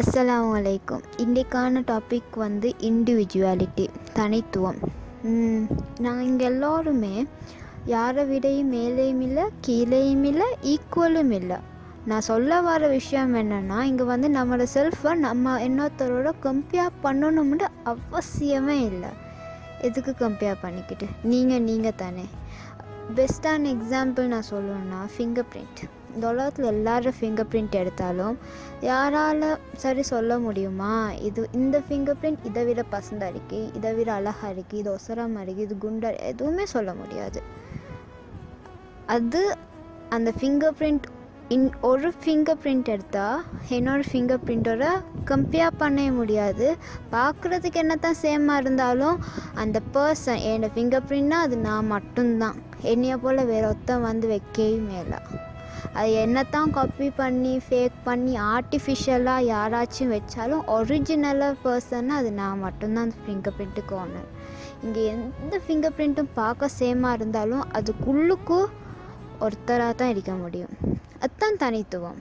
அஸ்ஸலாமு அலைக்கும். இன்றைக்கான டாபிக் வந்து இண்டிவிஜுவாலிட்டி தனித்துவம். நாங்கள் இங்கே எல்லோருமே யாரை விடையும் மேலேயும் இல்லை கீழேயும் இல்லை ஈக்குவலும் இல்லை. நான் சொல்ல வர விஷயம் என்னென்னா இங்கே வந்து நம்மளோட செல்ஃபை நம்ம இன்னொருத்தரோட கம்பேர் பண்ணணும்னு அவசியமே இல்லை. எதுக்கு கம்பேர் பண்ணிக்கிட்டு? நீங்கள் நீங்கள் தானே பெஸ்ட்டான எக்ஸாம்பிள் நான் சொல்லணும்னா ஃபிங்கர் பிரிண்ட் இந்த உலகத்தில் எல்லாரும் ஃபிங்கர் பிரிண்ட் எடுத்தாலும் யாரால் சரி சொல்ல முடியுமா? இது இந்த ஃபிங்கர் பிரிண்ட் இதை விட பசந்தாக இருக்குது இதை விட அழகாக இருக்குது இது ஒசரமாக இருக்குது இது குண்டா எதுவுமே சொல்ல முடியாது. அது அந்த ஃபிங்கர் பிரிண்ட் இன் ஒரு ஃபிங்கர் பிரிண்ட் எடுத்தால் என்னோடய ஃபிங்கர் பிரிண்ட்டோட கம்பேர் பண்ணவே முடியாது. பார்க்குறதுக்கு என்ன தான் சேமாக இருந்தாலும் அந்த பர்சன் என்னோடய ஃபிங்கர் பிரிண்ட்னா அது நான் மட்டும்தான். என்னையை போல் வேறு ஒருத்தன் வந்து வைக்கவே மேலே அது என்னத்தான் காப்பி பண்ணி ஃபேக் பண்ணி ஆர்டிஃபிஷியலாக யாராச்சும் வச்சாலும் ஒரிஜினலாக பர்சன்னா அது நான் மட்டும்தான் அந்த ஃபிங்கர் பிரிண்ட்டுக்கு ஓனர் இங்கே எந்த ஃபிங்கர் பிரிண்ட்டும் பார்க்க சேமாக இருந்தாலும் அதுக்குள்ளுக்கும் ஒருத்தராக தான் இருக்க முடியும். அதுதான் தனித்துவம்.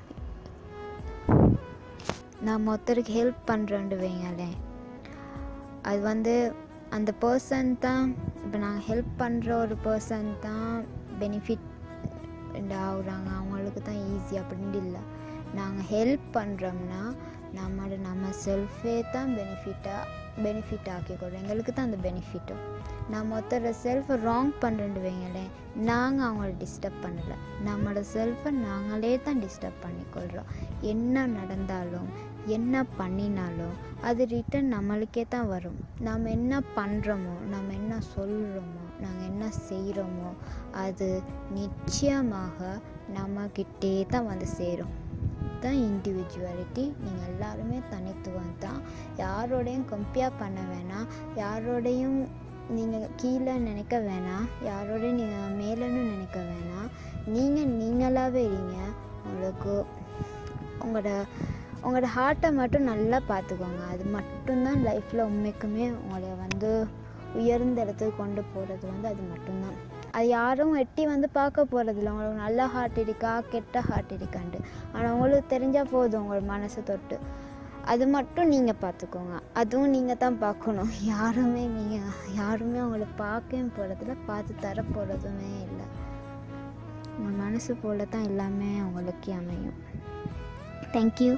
நான் ஒருத்தருக்கு ஹெல்ப் பண்ணுறேன்னு வைங்களே அது வந்து அந்த பர்சன் தான் இப்போ நாங்கள் ஹெல்ப் பண்ணுற ஒரு பர்சன் தான் பெனிஃபிட் ஆகுறாங்க அவங்களுக்கு தான் ஈஸி அப்படின்ட்டு இல்லை. நாங்கள் ஹெல்ப் பண்ணுறோம்னா நம்மளோட நம்ம செல்ஃபே தான் பெனிஃபிட்டாக பெனிஃபிட் ஆக்கிக்கொள்றோம் எங்களுக்கு தான் அந்த பெனிஃபிட்டும் நம்ம ஒருத்தர செல்ஃபை ராங் பண்ணுறேன்னு வைங்களேன் நாங்கள் அவங்கள டிஸ்டர்ப் பண்ணலை. நம்மளோட செல்ஃபை நாங்களே தான் டிஸ்டர்ப் பண்ணிக்கொள்கிறோம் என்ன நடந்தாலும் என்ன பண்ணினாலும் அது ரிட்டன் நம்மளுக்கே தான் வரும். நம்ம என்ன பண்ணுறோமோ நம்ம என்ன சொல்கிறோமோ நாங்கள் என்ன செய்கிறோமோ அது நிச்சயமாக நம்மக்கிட்டே தான் வந்து சேரும். தான் இண்டிவிஜுவாலிட்டி நீங்கள் எல்லாருமே தனித்துவம் தான். யாரோடையும் கம்பேர் பண்ண வேணாம். யாரோடையும் நீங்கள் கீழே நினைக்க வேணாம். யாரோடையும் நீங்கள் மேலேன்னு நினைக்க வேணாம். நீங்கள் நீங்களாகவே இருங்க. உங்களுக்கு உங்களோட உங்களோட ஹார்ட்டை மட்டும் நல்லா பார்த்துக்கோங்க. அது மட்டும்தான் லைஃப்பில் உண்மைக்குமே உங்களை வந்து உயர்ந்த இடத்துக்கு கொண்டு போகிறது வந்து அது மட்டும்தான். அது யாரும் எட்டி வந்து பார்க்க போகிறதில்ல உங்களுக்கு நல்ல ஹார்ட் இருக்கா கெட்ட ஹார்ட் இருக்கான்ட்டு. ஆனால் உங்களுக்கு தெரிஞ்சால் போதும் உங்கள் மனசை தொட்டு. அது மட்டும் நீங்கள் பார்த்துக்கோங்க. அதுவும் நீங்கள் தான் பார்க்கணும். யாருமே நீங்கள் யாருமே அவங்கள பார்க்கவும் போகிறதில்ல பார்த்து தர போகிறதுமே இல்லை. உங்கள் மனசு போல தான் எல்லாமே அவங்களுக்கே அமையும். தேங்க்யூ